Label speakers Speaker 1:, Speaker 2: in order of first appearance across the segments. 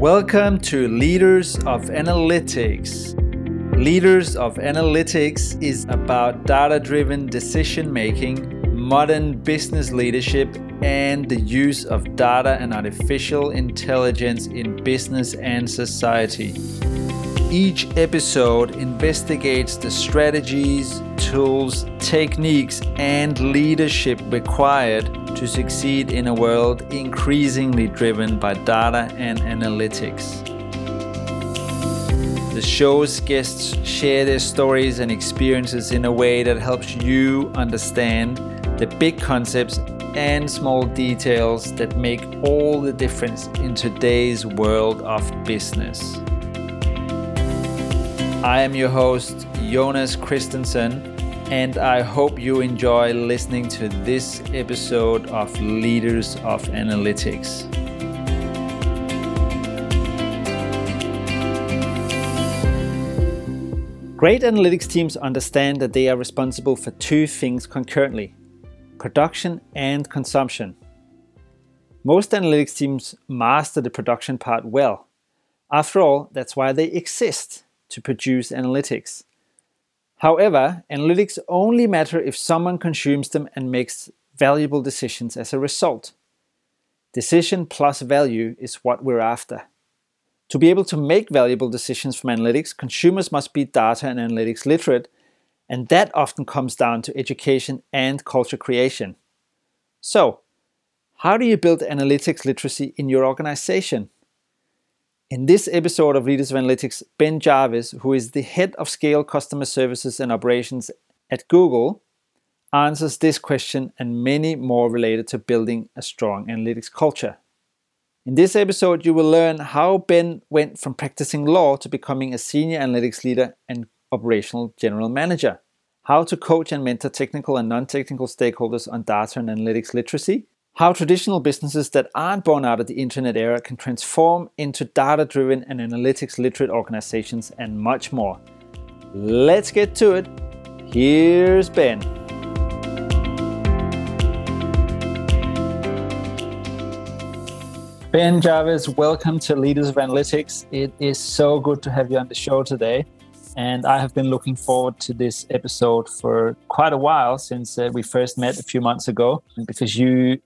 Speaker 1: Welcome to Leaders of Analytics. Leaders of Analytics is about data driven decision making, modern business leadership, and the use of data and artificial intelligence in business and society. Each episode investigates the strategies, tools, techniques, and leadership required to succeed in a world increasingly driven by data and analytics. The show's guests share their stories and experiences in a way that helps you understand the big concepts and small details that make all the difference in today's world of business. I am your host, Jonas Christensen, and I hope you enjoy listening to this episode of Leaders of Analytics. Great analytics teams understand that they are responsible for two things concurrently production and consumption. Most analytics teams master the production part well. After all, that's why they exist to produce analytics. However, analytics only matter if someone consumes them and makes valuable decisions as a result. Decision plus value is what we're after. To be able to make valuable decisions from analytics, consumers must be data and analytics literate, and that often comes down to education and culture creation. So, how do you build analytics literacy in your organization? In this episode of Leaders of Analytics, Ben Jarvis, who is the head of scale customer services and operations at Google, answers this question and many more related to building a strong analytics culture. In this episode, you will learn how Ben went from practicing law to becoming a senior analytics leader and operational general manager, how to coach and mentor technical and non technical stakeholders on data and analytics literacy, how traditional businesses that aren't born out of the internet era can transform into data driven and analytics literate organizations, and much more. Let's get to it. Here's Ben. Ben Jarvis, welcome to Leaders of Analytics. It is so good to have you on the show today. And I have been looking forward to this episode for quite a while since uh, we first met a few months ago, because you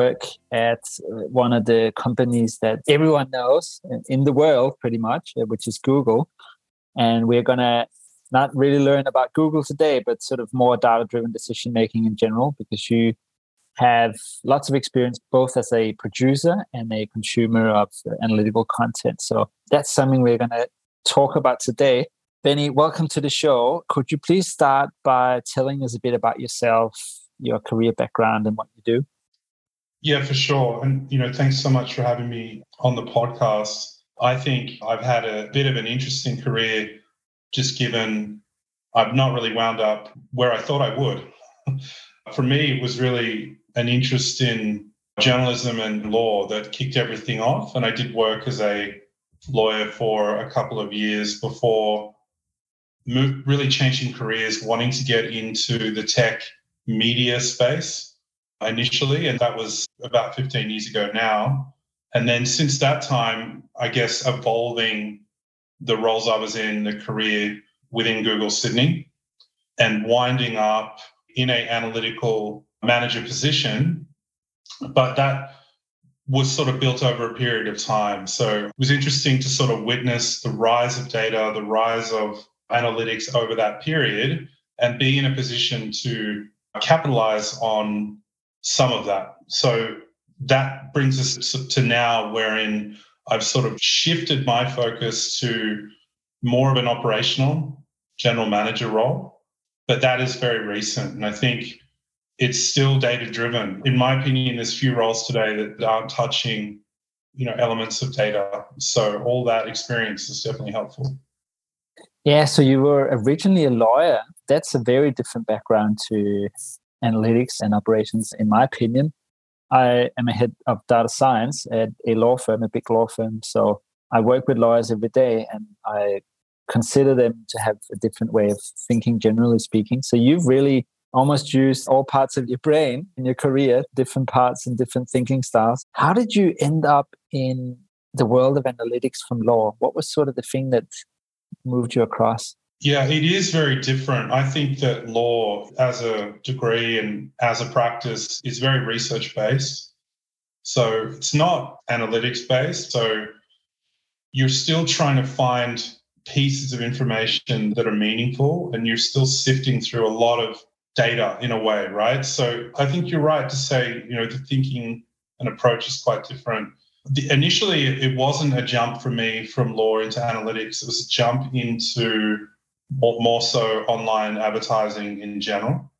Speaker 1: work at uh, one of the companies that everyone knows in the world, pretty much, uh, which is Google. And we're going to not really learn about Google today, but sort of more data driven decision making in general, because you have lots of experience both as a producer and a consumer of analytical content. So that's something we're going to talk about today. Benny, welcome to the show. Could you please start by telling us a bit about yourself, your career background, and what you do?
Speaker 2: Yeah, for sure. And, you know, thanks so much for having me on the podcast. I think I've had a bit of an interesting career just given I've not really wound up where I thought I would. for me, it was really an interest in journalism and law that kicked everything off. And I did work as a lawyer for a couple of years before really changing careers, wanting to get into the tech media space initially, and that was about 15 years ago now. And then since that time, I guess evolving the roles I was in, the career within Google Sydney, and winding up in a analytical manager position. But that was sort of built over a period of time. So it was interesting to sort of witness the rise of data, the rise of analytics over that period, and be in a position to capitalize on some of that. So that brings us to now, wherein I've sort of shifted my focus to more of an operational general manager role, but that is very recent. And I think it's still data driven. In my opinion, there's few roles today that aren't touching, you know, elements of data. So all that experience is definitely helpful.
Speaker 1: Yeah, so you were originally a lawyer. That's a very different background to analytics and operations, in my opinion. I am a head of data science at a law firm, a big law firm. So I work with lawyers every day and I consider them to have a different way of thinking, generally speaking. So you've really almost used all parts of your brain in your career, different parts and different thinking styles. How did you end up in the world of analytics from law? What was sort of the thing that moved you across?
Speaker 2: Yeah, it is very different. I think that law as a degree and as a practice is very research based. So it's not analytics based. So you're still trying to find pieces of information that are meaningful and you're still sifting through a lot of data in a way, right? So I think you're right to say, you know, the thinking and approach is quite different. The, initially, it wasn't a jump for me from law into analytics. It was a jump into more, more so online advertising in general.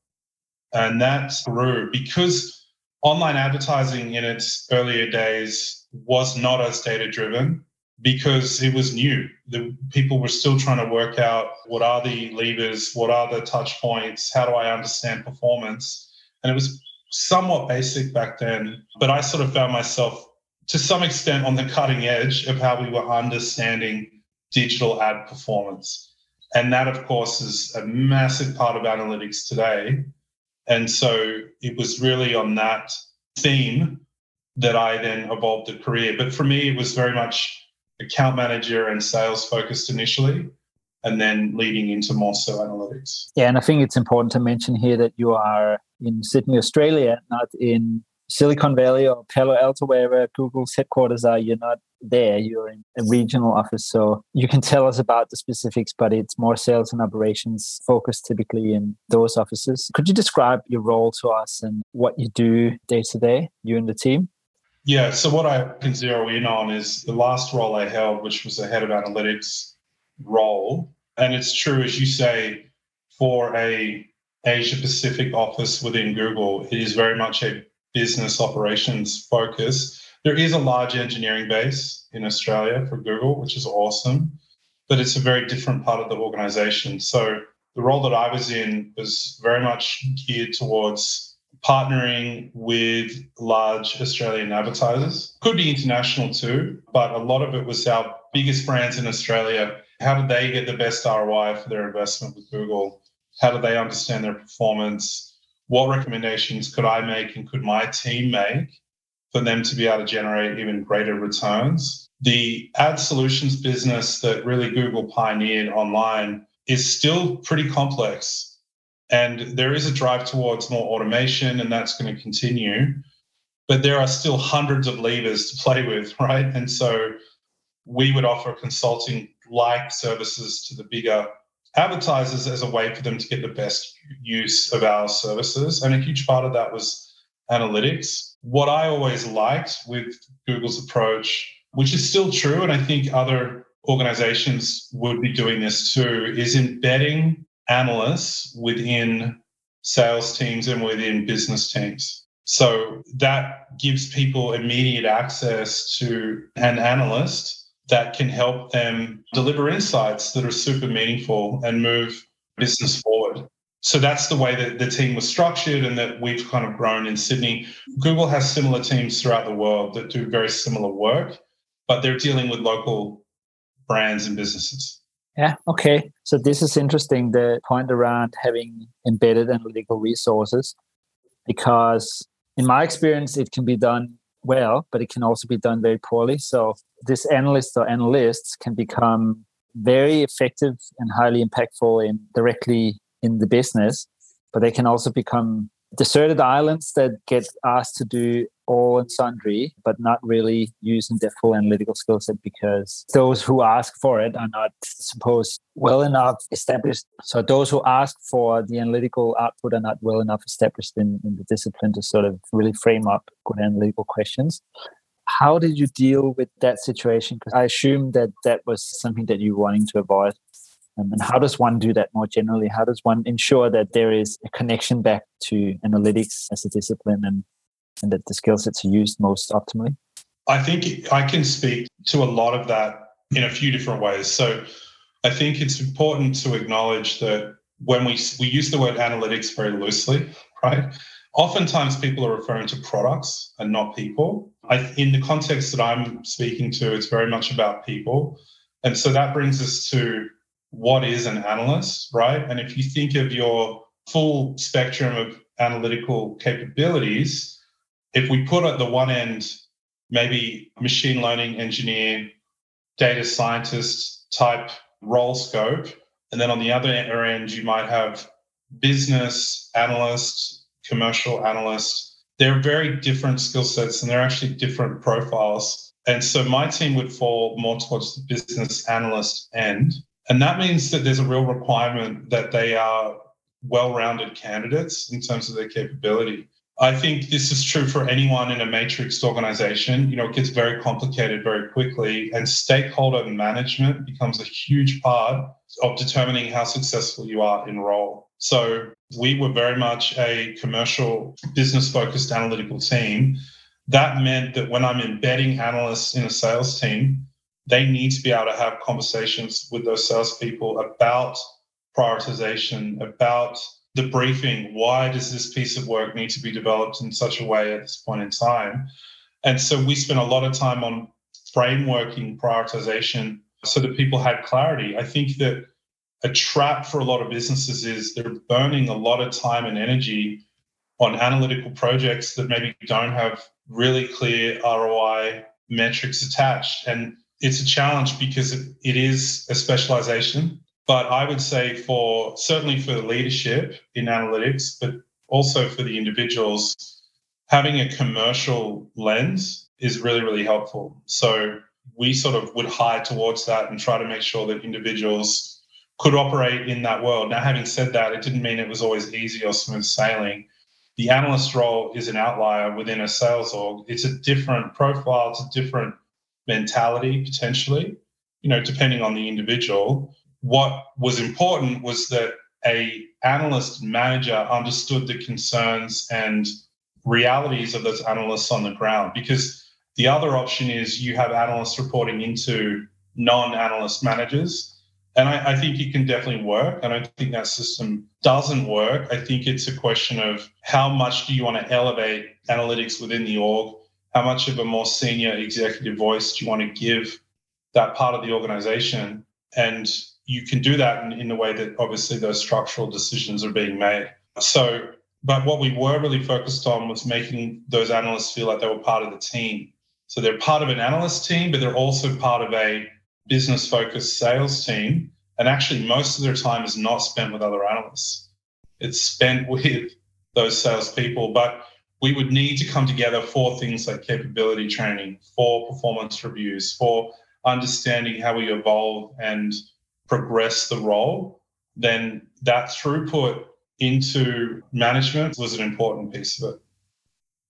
Speaker 2: And that grew because online advertising in its earlier days was not as data driven because it was new. The people were still trying to work out what are the levers, what are the touch points, how do I understand performance? And it was somewhat basic back then, but I sort of found myself to some extent on the cutting edge of how we were understanding digital ad performance. And that, of course, is a massive part of analytics today. And so it was really on that theme that I then evolved a career. But for me, it was very much account manager and sales focused initially, and then leading into more so analytics.
Speaker 1: Yeah, and I think it's important to mention here that you are in Sydney, Australia, not in Silicon Valley or Palo Alto, wherever Google's headquarters are. You're not there. You're in a regional office, so you can tell us about the specifics. But it's more sales and operations focused, typically in those offices. Could you describe your role to us and what you do day to day, you and the team?
Speaker 2: Yeah. So what I can zero in on is the last role I held, which was a head of analytics role. And it's true, as you say, for a Asia Pacific office within Google, it is very much a business operations focus. There is a large engineering base in Australia for Google, which is awesome, but it's a very different part of the organization. So the role that I was in was very much geared towards partnering with large Australian advertisers. Could be international too, but a lot of it was our biggest brands in Australia. How did they get the best ROI for their investment with Google? How do they understand their performance? What recommendations could I make and could my team make for them to be able to generate even greater returns? The ad solutions business that really Google pioneered online is still pretty complex and there is a drive towards more automation, and that's going to continue. But there are still hundreds of levers to play with, right? And so we would offer consulting like services to the bigger advertisers as a way for them to get the best use of our services. And a huge part of that was analytics. What I always liked with Google's approach, which is still true, and I think other organizations would be doing this too, is embedding analysts within sales teams and within business teams. So that gives people immediate access to an analyst that can help them deliver insights that are super meaningful and move business forward. So that's the way that the team was structured and that we've kind of grown in Sydney. Google has similar teams throughout the world that do very similar work, but they're dealing with local brands and businesses.
Speaker 1: Yeah, okay. So this is interesting the point around having embedded analytical resources because in my experience it can be done well, but it can also be done very poorly. So this analyst or analysts can become very effective and highly impactful in directly in the business, but they can also become deserted islands that get asked to do all and sundry, but not really using their full analytical skill set because those who ask for it are not supposed well enough established. So those who ask for the analytical output are not well enough established in, in the discipline to sort of really frame up good analytical questions. How did you deal with that situation? Because I assume that that was something that you were wanting to avoid. Um, and how does one do that more generally? How does one ensure that there is a connection back to analytics as a discipline and, and that the skill sets are used most optimally?
Speaker 2: I think I can speak to a lot of that in a few different ways. So I think it's important to acknowledge that when we, we use the word analytics very loosely, right? Oftentimes people are referring to products and not people. I, in the context that I'm speaking to, it's very much about people. And so that brings us to what is an analyst, right? And if you think of your full spectrum of analytical capabilities, if we put at the one end maybe machine learning engineer, data scientist type role scope. And then on the other end, you might have business analyst, commercial analyst. They're very different skill sets and they're actually different profiles. And so my team would fall more towards the business analyst end. And that means that there's a real requirement that they are well rounded candidates in terms of their capability. I think this is true for anyone in a matrix organization. You know, it gets very complicated very quickly, and stakeholder management becomes a huge part of determining how successful you are in role. So, we were very much a commercial, business focused analytical team. That meant that when I'm embedding analysts in a sales team, they need to be able to have conversations with those salespeople about prioritization, about the briefing. Why does this piece of work need to be developed in such a way at this point in time? And so we spent a lot of time on frameworking prioritization so that people had clarity. I think that a trap for a lot of businesses is they're burning a lot of time and energy on analytical projects that maybe don't have really clear ROI metrics attached. And it's a challenge because it is a specialization but I would say for certainly for the leadership in analytics, but also for the individuals, having a commercial lens is really, really helpful. So we sort of would hire towards that and try to make sure that individuals could operate in that world. Now, having said that, it didn't mean it was always easy or smooth sailing. The analyst role is an outlier within a sales org. It's a different profile, it's a different mentality potentially, you know, depending on the individual what was important was that a analyst manager understood the concerns and realities of those analysts on the ground because the other option is you have analysts reporting into non-analyst managers and I, I, think it can definitely work. I don't think that system doesn't work. I think it's a question of how much do you want to elevate analytics within the org? How much of a more senior executive voice do you want to give that part of the organization? And you can do that in, in the way that obviously those structural decisions are being made. So, but what we were really focused on was making those analysts feel like they were part of the team. So they're part of an analyst team, but they're also part of a business focused sales team. And actually, most of their time is not spent with other analysts, it's spent with those salespeople. But we would need to come together for things like capability training, for performance reviews, for understanding how we evolve and progress the role, then that throughput into management was an important piece of it.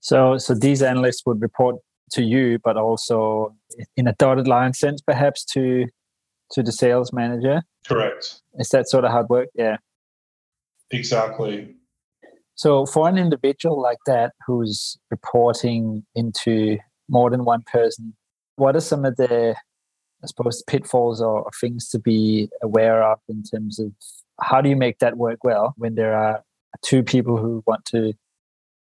Speaker 1: So, so these analysts would report to you, but also in a dotted line sense, perhaps to to the sales manager.
Speaker 2: Correct.
Speaker 1: Is that sort of how it works? Yeah.
Speaker 2: Exactly.
Speaker 1: So, for an individual like that who's reporting into more than one person, what are some of the I suppose, pitfalls or, things to be aware of in terms of how do you make that work well when there are two people who want to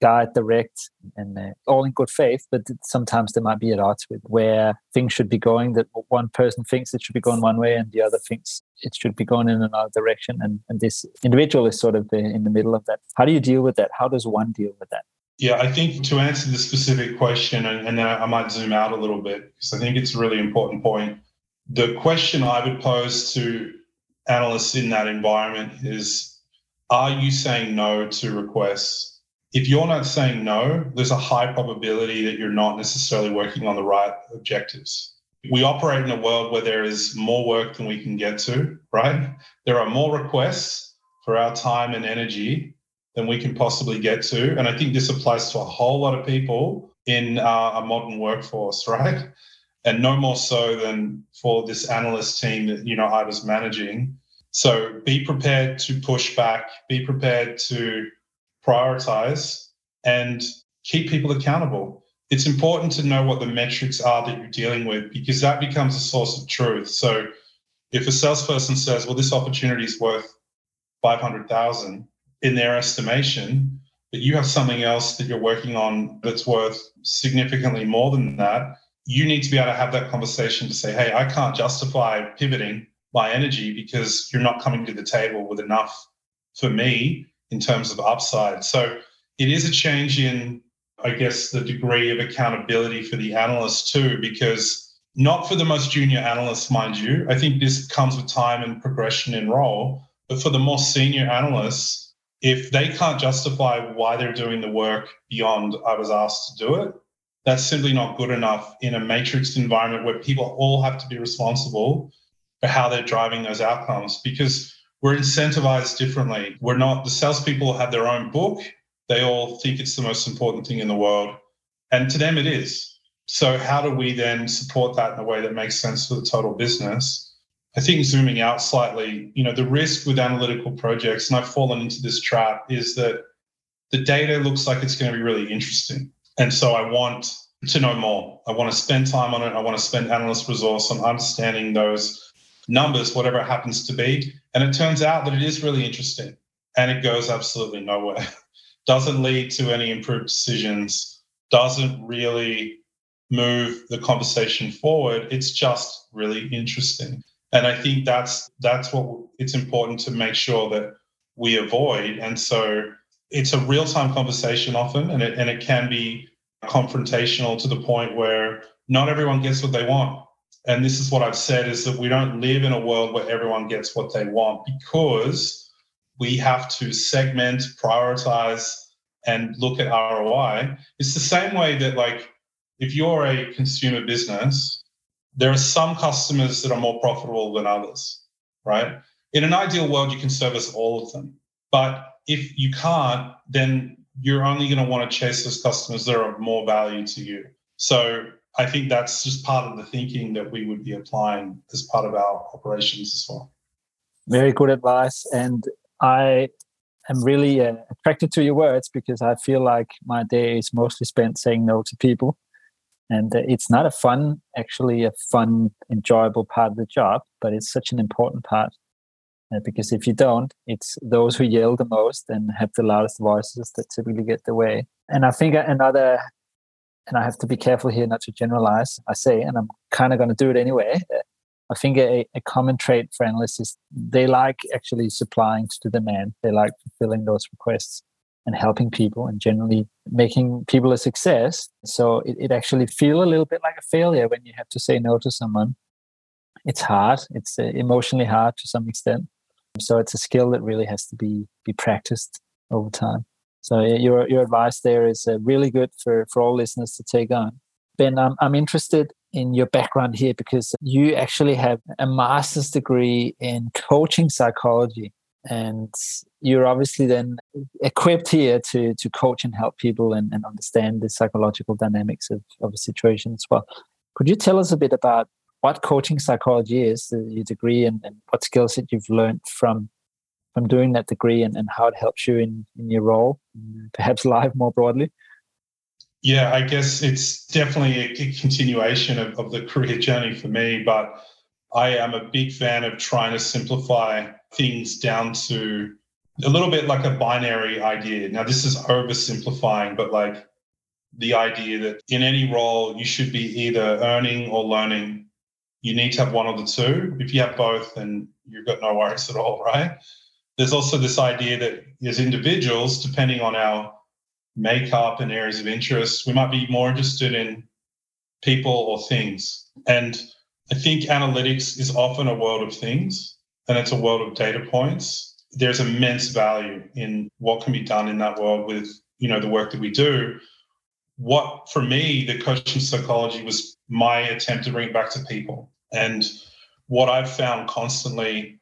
Speaker 1: guide, direct, and uh, all in good faith, but sometimes there might be at odds with where things should be going. That one person thinks it should be going one way, and the other thinks it should be going in another direction, and, and this individual is sort of in the middle of that. How do you deal with that? How does one deal with that?
Speaker 2: Yeah, I think to answer the specific question, and, and then I might zoom out a little bit because I think it's a really important point. The question I would pose to analysts in that environment is Are you saying no to requests? If you're not saying no, there's a high probability that you're not necessarily working on the right objectives. We operate in a world where there is more work than we can get to, right? There are more requests for our time and energy than we can possibly get to. And I think this applies to a whole lot of people in uh, a modern workforce, right? And no more so than for this analyst team that you know I was managing. So be prepared to push back, be prepared to prioritize, and keep people accountable. It's important to know what the metrics are that you're dealing with because that becomes a source of truth. So if a salesperson says, "Well, this opportunity is worth five hundred thousand, in their estimation, that you have something else that you're working on that's worth significantly more than that, you need to be able to have that conversation to say, hey, I can't justify pivoting my energy because you're not coming to the table with enough for me in terms of upside. So it is a change in I guess, the degree of accountability for the analysts too, because not for the most junior analysts, mind you. I think this comes with time and progression in role. But for the more senior analysts, if they can't justify why they're doing the work beyond I was asked to do it, that's simply not good enough in a matrix environment where people all have to be responsible for how they're driving those outcomes because we're incentivized differently. We're not, the salespeople have their own book. They all think it's the most important thing in the world. And to them, it is. So, how do we then support that in a way that makes sense for the total business? I think zooming out slightly, you know, the risk with analytical projects, and I've fallen into this trap, is that the data looks like it's going to be really interesting. And so I want to know more. I want to spend time on it. I want to spend analyst resource on understanding those numbers, whatever happens to be. And it turns out that it is really interesting and it goes absolutely nowhere. doesn't lead to any improved decisions, doesn't really move the conversation forward. It's just really interesting. And I think that's that's what it's important to make sure that we avoid. And so it's a real-time conversation often and it and it can be confrontational to the point where not everyone gets what they want. And this is what I've said is that we don't live in a world where everyone gets what they want because we have to segment, prioritize, and look at ROI. It's the same way that, like, if you're a consumer business, there are some customers that are more profitable than others, right? In an ideal world, you can service all of them. But if you can't, then you're only going to want to chase those customers that are of more value to you. So I think that's just part of the thinking that we would be applying as part of our operations as well.
Speaker 1: Very good advice. And I am really uh, attracted to your words because I feel like my day is mostly spent saying no to people. And uh, it's not a fun, actually, a fun, enjoyable part of the job, but it's such an important part. Uh, because if you don't, it's those who yell the most and have the loudest voices that typically get the way. And I think another, and I have to be careful here not to generalize, I say, and I'm kind of going to do it anyway. Uh, I think a, a, common trait for analysts is they like actually supplying to the demand. They like fulfilling those requests and helping people and generally making people a success. So it, it actually feel a little bit like a failure when you have to say no to someone. It's hard. It's uh, emotionally hard to some extent. So it's a skill that really has to be be practiced over time. So your your advice there is uh, really good for for all listeners to take on. Ben, I'm I'm interested in your background here because you actually have a master's degree in coaching psychology and you're obviously then equipped here to to coach and help people and, and understand the psychological dynamics of, of a situation as well could you tell us a bit about what coaching psychology is, your degree, and, and what skills that you've learned from from doing that degree, and, and how it helps you in in your role, perhaps live more broadly.
Speaker 2: Yeah, I guess it's definitely a continuation of, of the career journey for me, but I am a big fan of trying to simplify things down to a little bit like a binary idea. Now, this is oversimplifying, but like the idea that in any role, you should be either earning or learning you need to have one of the two. If you have both, then you've got no worries at all, right? There's also this idea that as individuals, depending on our makeup and areas of interest, we might be more interested in people or things. And I think analytics is often a world of things and it's a world of data points. There's immense value in what can be done in that world with, you know, the work that we do. What for me, the coaching psychology was my attempt to bring it back to people. And what I've found constantly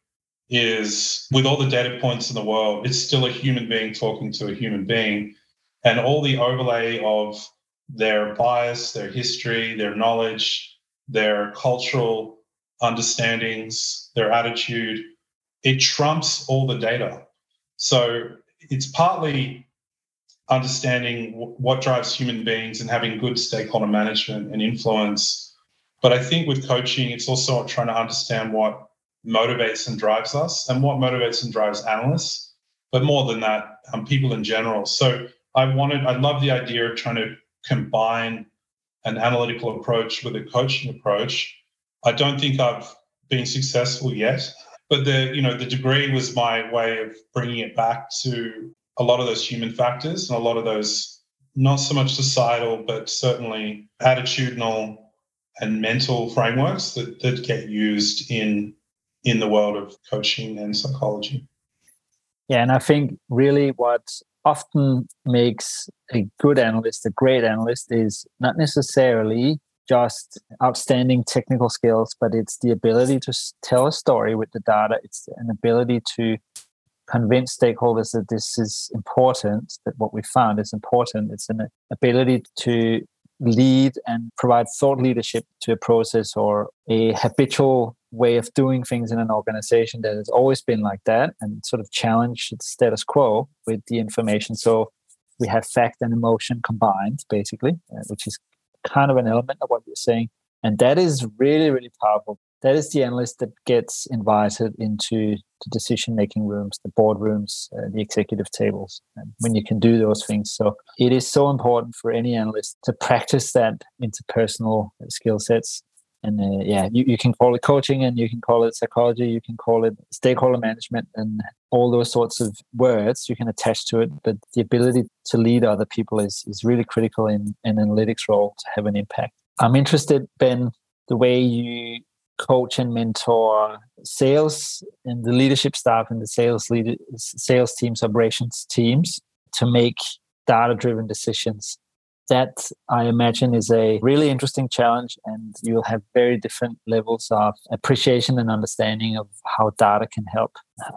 Speaker 2: is with all the data points in the world, it's still a human being talking to a human being. And all the overlay of their bias, their history, their knowledge, their cultural understandings, their attitude, it trumps all the data. So it's partly understanding what drives human beings and having good stakeholder management and influence but I think with coaching, it's also trying to understand what motivates and drives us and what motivates and drives analysts, but more than that, um, people in general. So I wanted, I love the idea of trying to combine an analytical approach with a coaching approach. I don't think I've been successful yet, but the you know the degree was my way of bringing it back to a lot of those human factors and a lot of those not so much societal, but certainly attitudinal and mental frameworks that, that get used in in the world of coaching and psychology.
Speaker 1: Yeah, and I think really what often makes a good analyst a great analyst is not necessarily just outstanding technical skills, but it's the ability to tell a story with the data. It's an ability to convince stakeholders that this is important, that what we found is important. It's an ability to lead and provide thought leadership to a process or a habitual way of doing things in an organization that has always been like that and sort of challenge the status quo with the information. So we have fact and emotion combined, basically, uh, which is kind of an element of what you're saying. And that is really, really powerful. That is the analyst that gets invited into the decision making rooms, the boardrooms, uh, the executive tables, and when you can do those things. So it is so important for any analyst to practice that interpersonal skill sets. And uh, yeah, you, you can call it coaching and you can call it psychology, you can call it stakeholder management and all those sorts of words you can attach to it. But the ability to lead other people is, is really critical in an analytics role to have an impact. I'm interested, Ben, the way you coach and mentor sales and the leadership staff and the sales sales teams, operations teams to make data driven decisions. That I imagine is a really interesting challenge, and you'll have very different levels of appreciation and understanding of how data can help.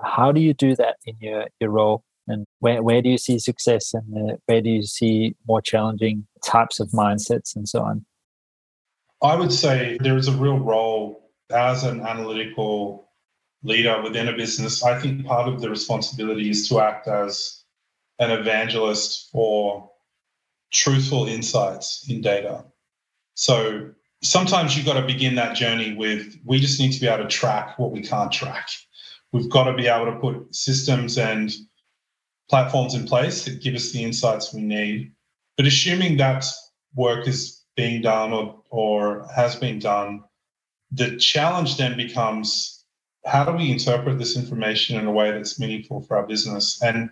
Speaker 1: How do you do that in your, your role? And where, where do you see success and uh, where do you see more challenging types of mindsets and so on?
Speaker 2: I would say there is a real role as an analytical leader within a business, I think part of the responsibility is to act as an evangelist for truthful insights in data. So sometimes you've got to begin that journey with we just need to be able to track what we can't track. We've got to be able to put systems and platforms in place that give us the insights we need. But assuming that work is being done or, or has been done, the challenge then becomes how do we interpret this information in a way that's meaningful for our business? And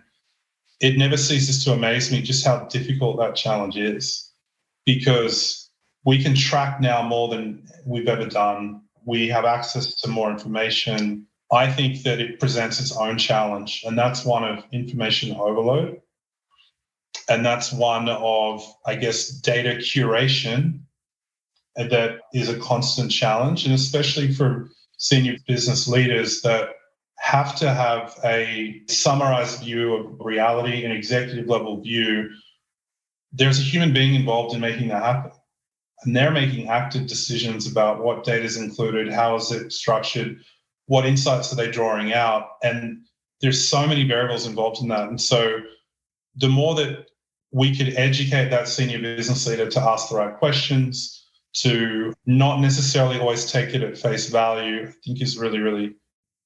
Speaker 2: it never ceases to amaze me just how difficult that challenge is because we can track now more than we've ever done. We have access to more information. I think that it presents its own challenge, and that's one of information overload. And that's one of, I guess, data curation that is a constant challenge, and especially for senior business leaders that have to have a summarized view of reality, an executive level view. There's a human being involved in making that happen. And they're making active decisions about what data is included, how is it structured, what insights are they drawing out. And there's so many variables involved in that. And so the more that we could educate that senior business leader to ask the right questions, to not necessarily always take it at face value, I think is really, really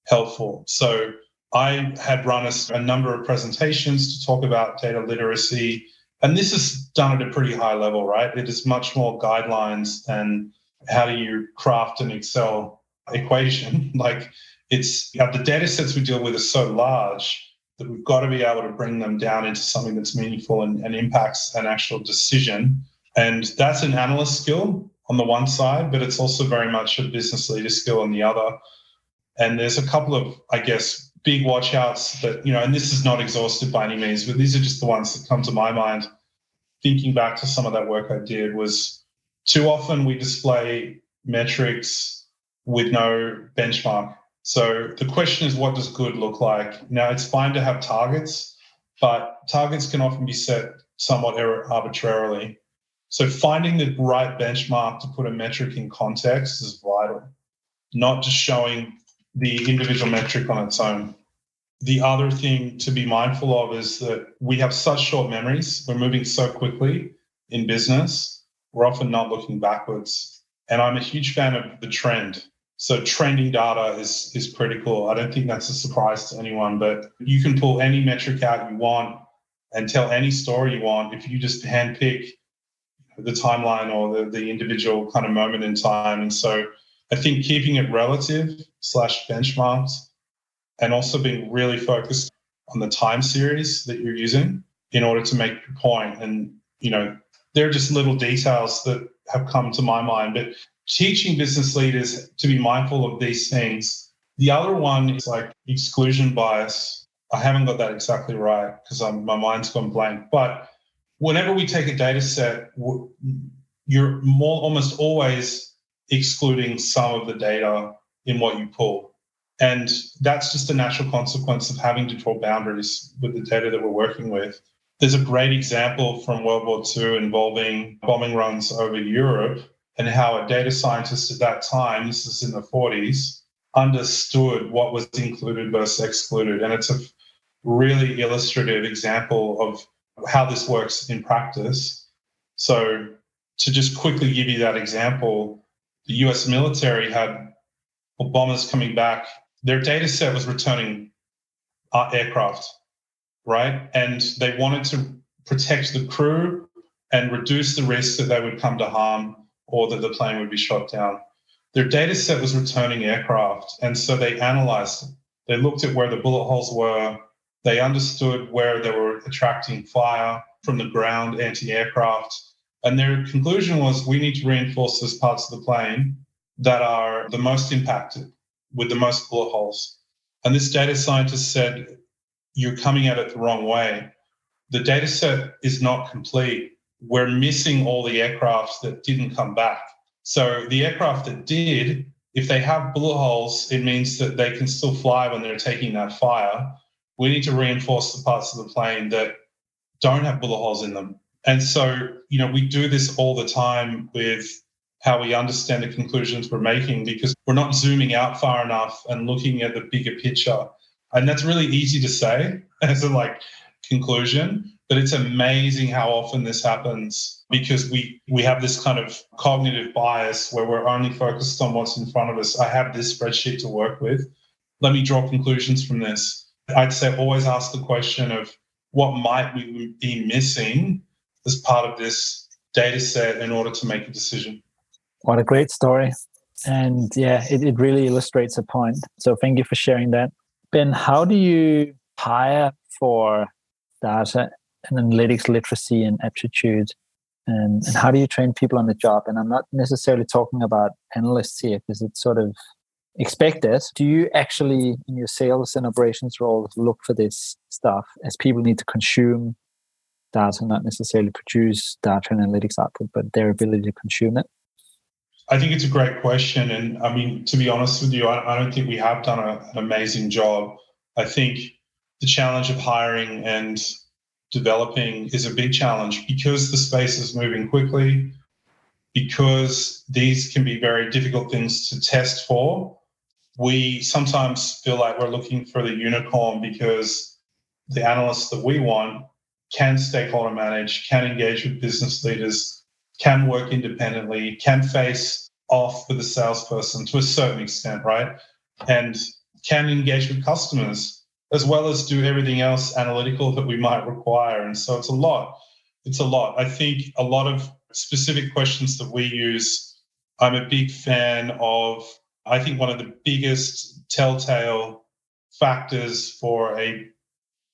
Speaker 2: helpful. So I had run a, a, number of presentations to talk about data literacy. And this is done at a pretty high level, right? It is much more guidelines than how do you craft an Excel equation. like it's the data sets we deal with are so large that we've got to be able to bring them down into something that's meaningful and, and impacts an actual decision. And that's an analyst skill on the one side, but it's also very much a business leader skill on the other. And there's a couple of, I guess, big watchouts that, you know, and this is not exhaustive by any means, but these are just the ones that come to my mind. Thinking back to some of that work I did was too often we display metrics with no benchmark. So the question is, what does good look like? Now, it's fine to have targets, but targets can often be set somewhat arbitrarily. So finding the right benchmark to put a metric in context is vital, not just showing the individual metric on its own. The other thing to be mindful of is that we have such short memories. We're moving so quickly in business. We're often not looking backwards. And I'm a huge fan of the trend. So trending data is is critical. I don't think that's a surprise to anyone, but you can pull any metric out you want and tell any story you want if you just handpick the timeline or the, the individual kind of moment in time. And so I think keeping it relative slash benchmarked and also being really focused on the time series that you're using in order to make your point. And you know, there are just little details that have come to my mind. But teaching business leaders to be mindful of these things. The other one is like exclusion bias. I haven't got that exactly right because my mind's gone blank. But whenever we take a data set, you're more almost always excluding some of the data in what you pull. And that's just a natural consequence of having to draw boundaries with the data that we're working with. There's a great example from World War II involving bombing runs over Europe and how a data scientist at that time, this is in the 40s, understood what was included versus excluded. And it's a really illustrative example of how this works in practice. So, to just quickly give you that example, the US military had bombers coming back. Their data set was returning uh, aircraft, right? And they wanted to protect the crew and reduce the risk that they would come to harm or that the plane would be shot down. Their data set was returning aircraft. And so they analyzed it. They looked at where the bullet holes were. They understood where they were attracting fire from the ground, anti aircraft. And their conclusion was we need to reinforce those parts of the plane that are the most impacted with the most bullet holes. And this data scientist said, You're coming at it the wrong way. The data set is not complete we're missing all the aircrafts that didn't come back. So the aircraft that did, if they have bullet holes, it means that they can still fly when they're taking that fire. We need to reinforce the parts of the plane that don't have bullet holes in them. And so, you know, we do this all the time with how we understand the conclusions we're making because we're not zooming out far enough and looking at the bigger picture. And that's really easy to say as a like conclusion. But it's amazing how often this happens because we we have this kind of cognitive bias where we're only focused on what's in front of us. I have this spreadsheet to work with. Let me draw conclusions from this. I'd say always ask the question of what might we be missing as part of this data set in order to make a decision.
Speaker 1: What a great story. And yeah, it, it really illustrates a point. So thank you for sharing that. Ben, how do you hire for data and analytics literacy and aptitude and, and how do you train people on the job and i'm not necessarily talking about analysts here because it's sort of expected do you actually in your sales and operations roles look for this stuff as people need to consume data not necessarily produce data and analytics output but their ability to consume it
Speaker 2: I think it's a great question. And I mean, to be honest with you, I, I don't think we have done a, an amazing job. I think the challenge of hiring and developing is a big challenge because the space is moving quickly, because these can be very difficult things to test for. We sometimes feel like we're looking for the unicorn because the analysts that we want can stakeholder manage, can engage with business leaders, can work independently, can face off with a salesperson to a certain extent, right? And can engage with customers as well as do everything else analytical that we might require. And so it's a lot. It's a lot. I think a lot of specific questions that we use, I'm a big fan of. I think one of the biggest telltale factors for a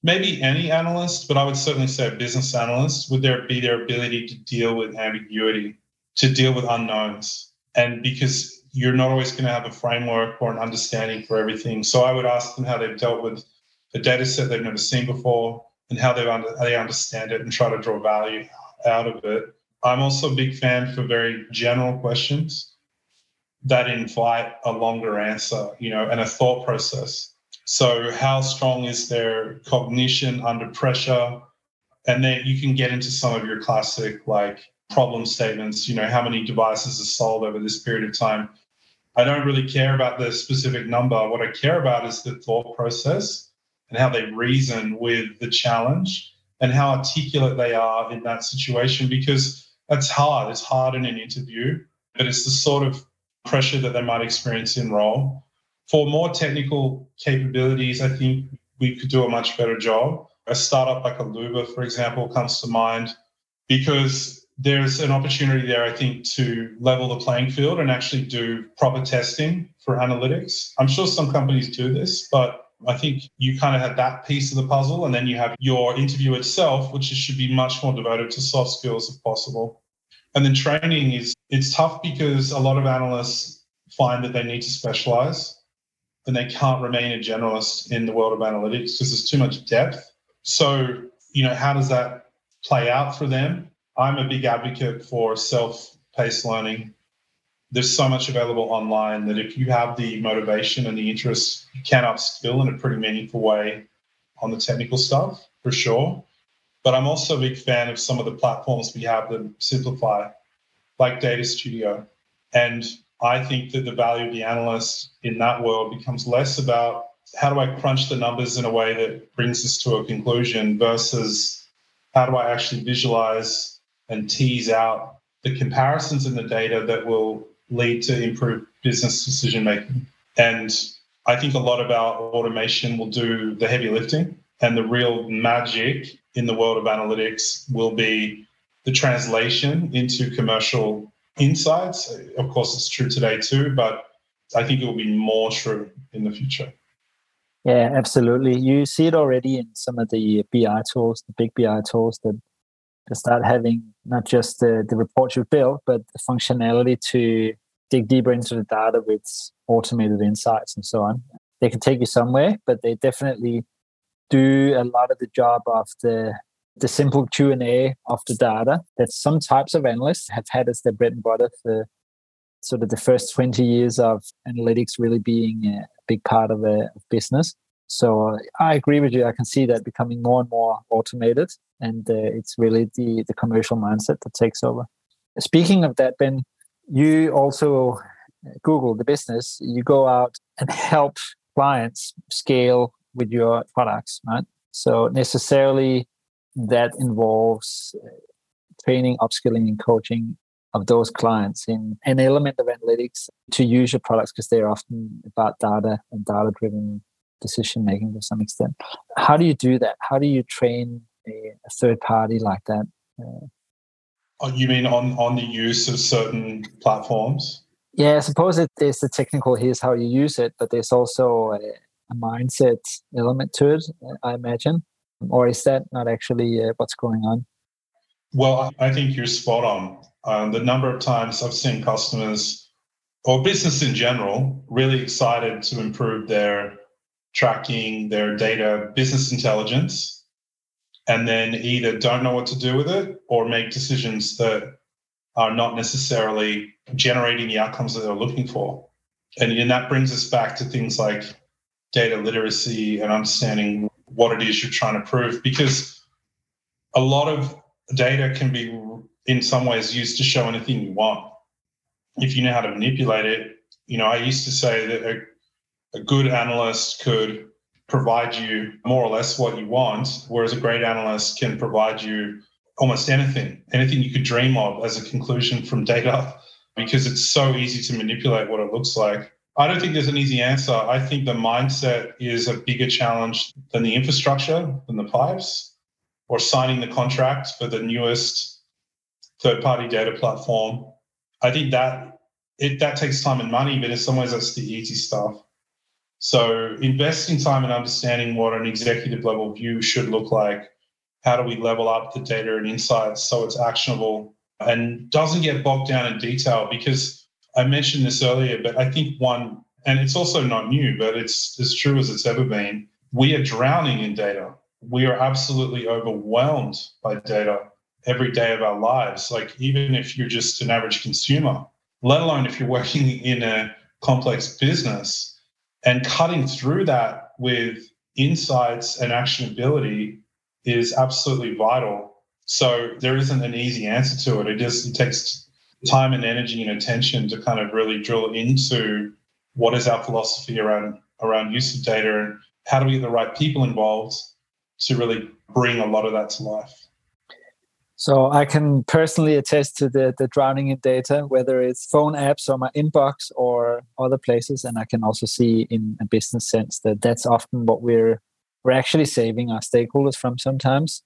Speaker 2: maybe any analyst, but I would certainly say a business analyst, would there be their ability to deal with ambiguity, to deal with unknowns. And because you're not always going to have a framework or an understanding for everything. So I would ask them how they've dealt with a data set they've never seen before and how they under, they understand it and try to draw value out of it. I'm also a big fan for very general questions that invite a longer answer, you know, and a thought process. So, how strong is their cognition under pressure? And then you can get into some of your classic like problem statements, you know, how many devices are sold over this period of time. I don't really care about the specific number. What I care about is the thought process and how they reason with the challenge and how articulate they are in that situation because that's hard. It's hard in an interview, but it's the sort of pressure that they might experience in role. For more technical capabilities, I think we could do a much better job. A startup like Alooba, for example, comes to mind because there's an opportunity there, I think, to level the playing field and actually do proper testing for analytics. I'm sure some companies do this, but I think you kind of have that piece of the puzzle, and then you have your interview itself, which should be much more devoted to soft skills if possible. And then training is it's tough because a lot of analysts find that they need to specialize and they can't remain a generalist in the world of analytics because there's too much depth. So, you know, how does that play out for them? I'm a big advocate for self-paced learning. There's so much available online that if you have the motivation and the interest, you can upskill in a pretty meaningful way on the technical stuff for sure. But I'm also a big fan of some of the platforms we have that simplify, like Data Studio. And I think that the value of the analyst in that world becomes less about how do I crunch the numbers in a way that brings us to a conclusion versus how do I actually visualize and tease out the comparisons in the data that will lead to improved business decision making. And I think a lot of our automation will do the heavy lifting and the real magic in the world of analytics will be the translation into commercial insights. Of course, it's true today too, but I think it will be more true in the future.
Speaker 1: Yeah, absolutely. You see it already in some of the BI tools, the big BI tools that start having not just the, the reports you build, but the functionality to dig deeper into the data with automated insights and so on. They can take you somewhere, but they definitely do a lot of the job of the the simple Q&A of the data that some types of analysts have had as their bread and butter for sort of the first 20 years of analytics really being a big part of a business. So uh, I agree with you. I can see that becoming more and more automated, and uh, it's really the, the commercial mindset that takes over. Speaking of that, Ben, you also uh, Google the business. You go out and help clients scale with your products, right? So necessarily that involves uh, training, upskilling, and coaching of those clients in an element of analytics to use your products because they're often about data and data driven decision making to some extent. How do you do that? How do you train a, a third party like that? Uh,
Speaker 2: oh, you mean on on the use of certain platforms?
Speaker 1: Yeah, I suppose it is the technical. Here's how you use it, but there's also a, a mindset element to it, I imagine. Or is that not actually uh, what's going on?
Speaker 2: Well, I think you're spot on. Um, the number of times I've seen customers or business in general really excited to improve their tracking, their data, business intelligence, and then either don't know what to do with it or make decisions that are not necessarily generating the outcomes that they're looking for. And, and that brings us back to things like data literacy and understanding what it is you're trying to prove because a lot of data can be in some ways used to show anything you want. If you know how to manipulate it you know i used to say that a, a good analyst could provide you more or less what you want whereas a great analyst can provide you almost anything anything you could dream of as a conclusion from data because it's so easy to manipulate what it looks like I don't think there's an easy answer. I think the mindset is a bigger challenge than the infrastructure, than the pipes, or signing the contract for the newest third-party data platform. I think that it that takes time and money, but in some ways that's the easy stuff. So investing time in understanding what an executive level view should look like. How do we level up the data and insights so it's actionable and doesn't get bogged down in detail because I mentioned this earlier, but I think one, and it's also not new, but it's as true as it's ever been. We are drowning in data. We are absolutely overwhelmed by data every day of our lives. Like, even if you're just an average consumer, let alone if you're working in a complex business and cutting through that with insights and actionability is absolutely vital. So there isn't an easy answer to it. It just it takes time and energy and attention to kind of really drill into what is our philosophy around around use of data and how do we get the right people involved to really bring a lot of that to life.
Speaker 1: So I can personally attest to the, the drowning in data, whether it's phone apps or my inbox or other places. And I can also see in a business sense that that's often what we're we're actually saving our stakeholders from sometimes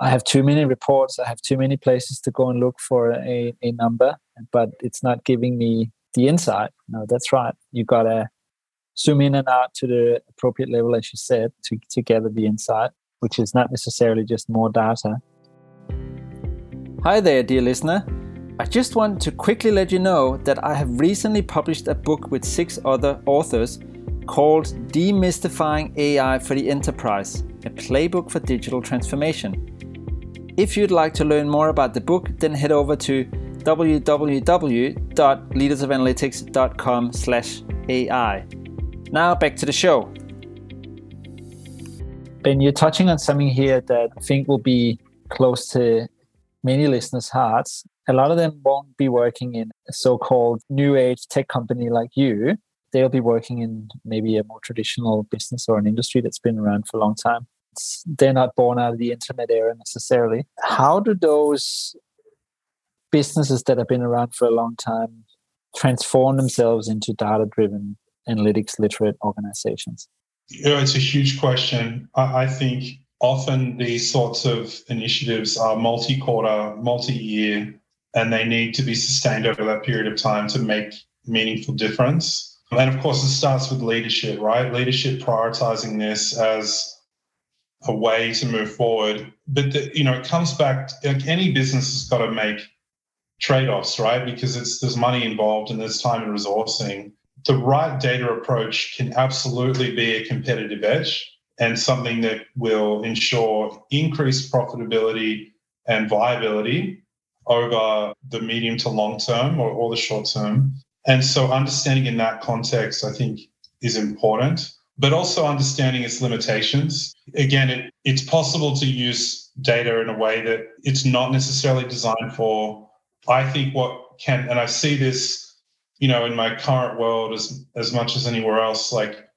Speaker 1: I have too many reports. I have too many places to go and look for a, a number, but it's not giving me the insight. No, that's right. You gotta zoom in and out to the appropriate level, as you said, to, to gather the insight, which is not necessarily just more data. Hi there, dear listener. I just want to quickly let you know that I have recently published a book with six other authors called Demystifying AI for the Enterprise, a playbook for digital transformation. If you'd like to learn more about the book, then head over to www.leadersofanalytics.com/ai. Now back to the show. Ben, you're touching on something here that I think will be close to many listeners' hearts. A lot of them won't be working in a so-called new age tech company like you. They'll be working in maybe a more traditional business or an industry that's been around for a long time they're not born out of the internet era necessarily. How do those businesses that have been around for a long time transform themselves into data driven analytics literate organizations?
Speaker 2: You know, it's a huge question. I, I think often these sorts of initiatives are multi quarter, multi year, and they need to be sustained over that period of time to make meaningful difference. And of course, it starts with leadership, right? Leadership prioritizing this as a way to move forward. But the, you know, it comes back. like any business has got to make trade-offs, right? Because it's there's money involved and there's time and resourcing. The right data approach can absolutely be a competitive edge and something that will ensure increased profitability and viability over the medium to long term or, or the short term. And so understanding in that context, I think, is important but also understanding its limitations. Again, it, it's possible to use data in a way that it's not necessarily designed for. I think what can, and I see this, you know, in my current world as as much as anywhere else, like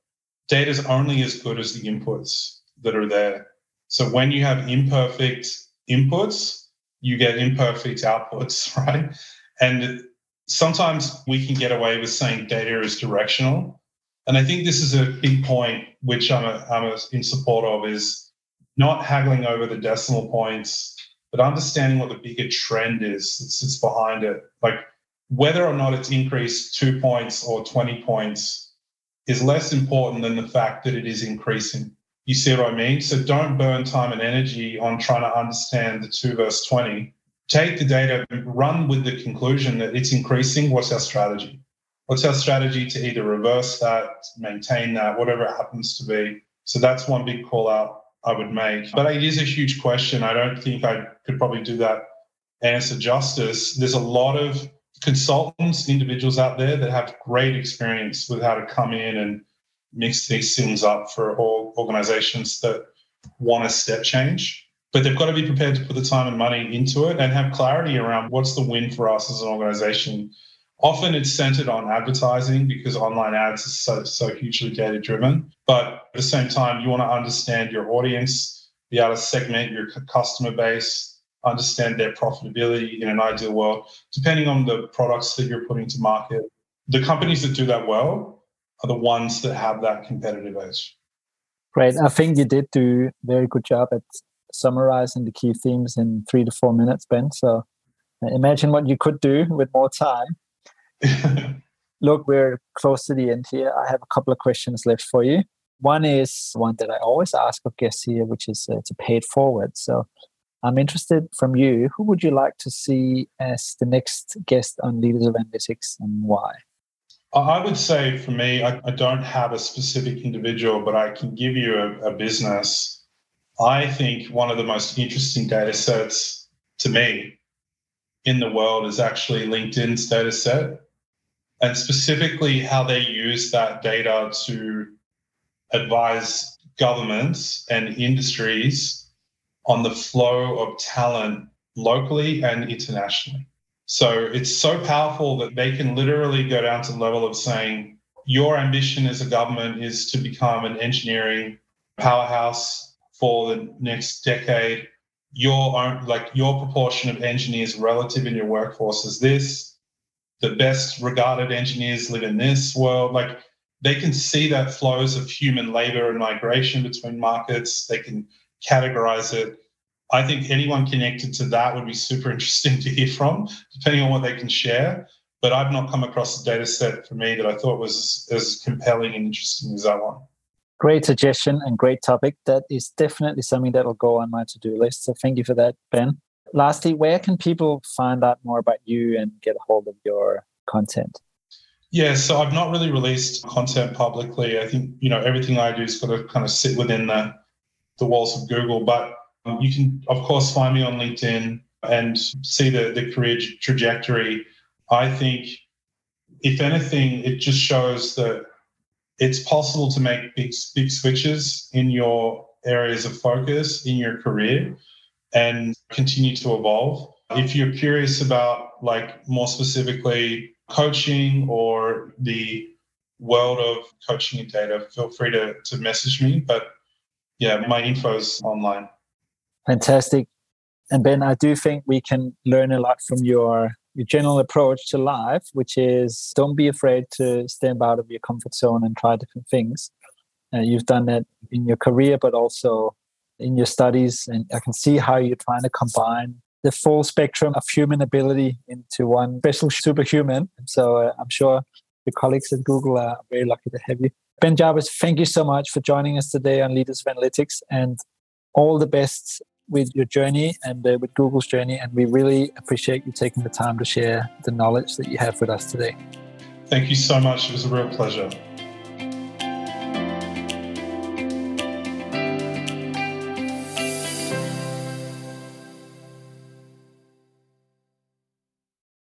Speaker 2: data is only as good as the inputs that are there. So when you have imperfect inputs, you get imperfect outputs, right? And sometimes we can get away with saying data is directional and I think this is a big point, which I'm, a, I'm a, in support of, is not haggling over the decimal points, but understanding what the bigger trend is that sits behind it. Like whether or not it's increased two points or 20 points is less important than the fact that it is increasing. You see what I mean? So don't burn time and energy on trying to understand the 2 verse 20. Take the data run with the conclusion that it's increasing. What's our strategy? What's our strategy to either reverse that, maintain that, whatever it happens to be? So that's one big call out I would make. But it is a huge question. I don't think I could probably do that answer justice. There's a lot of consultants, individuals out there that have great experience with how to come in and mix these things up for all organizations that want a step change. But they've got to be prepared to put the time and money into it and have clarity around what's the win for us as an organization Often it's centered on advertising because online ads is so, so hugely data driven. But at the same time, you want to understand your audience, be able to segment your customer base, understand their profitability in an ideal world, depending on the products that you're putting to market. The companies that do that well are the ones that have that competitive edge.
Speaker 1: Great. I think you did do a very good job at summarizing the key themes in three to four minutes, Ben. So uh, imagine what you could do with more time. Look, we're close to the end here. I have a couple of questions left for you. One is one that I always ask of guests here, which is uh, to pay it forward. So I'm interested from you, who would you like to see as the next guest on Leaders of Analytics and why?
Speaker 2: I would say for me, I, I don't have a specific individual, but I can give you a, a business. I think one of the most interesting data sets to me in the world is actually LinkedIn's data set and specifically how they use that data to advise governments and industries on the flow of talent locally and internationally. So it's so powerful that they can literally go down to the level of saying, your ambition as a government is to become an engineering powerhouse for the next decade. Your own, like your proportion of engineers relative in your workforce is this the best regarded engineers live in this world. Like they can see that flows of human labor and migration between markets. They can categorize it. I think anyone connected to that would be super interesting to hear from, depending on what they can share. but I've not come across a data set for me that I thought was as compelling and interesting as that one.
Speaker 1: Great suggestion and great topic. That is definitely something that will go on my to do list. So thank you for that, Ben. Lastly, where can people find out more about you and get a hold of your content?
Speaker 2: Yeah, so I've not really released content publicly. I think you know everything I do is got to kind of sit within the the walls of Google. But um, you can, of course, find me on LinkedIn and see the the career trajectory. I think, if anything, it just shows that it's possible to make big big switches in your areas of focus in your career and continue to evolve. If you're curious about like more specifically coaching or the world of coaching and data, feel free to, to message me. But yeah, my info is online.
Speaker 1: Fantastic. And Ben, I do think we can learn a lot from your, your general approach to life, which is don't be afraid to step out of your comfort zone and try different things. Uh, you've done that in your career, but also in your studies. And I can see how you're trying to combine the full spectrum of human ability into one special superhuman. So uh, I'm sure your colleagues at Google are very lucky to have you. Ben Jarvis, thank you so much for joining us today on Leaders of Analytics and all the best with your journey and uh, with Google's journey. And we really appreciate you taking the time to share the knowledge that you have with us today.
Speaker 2: Thank you so much. It was a real pleasure.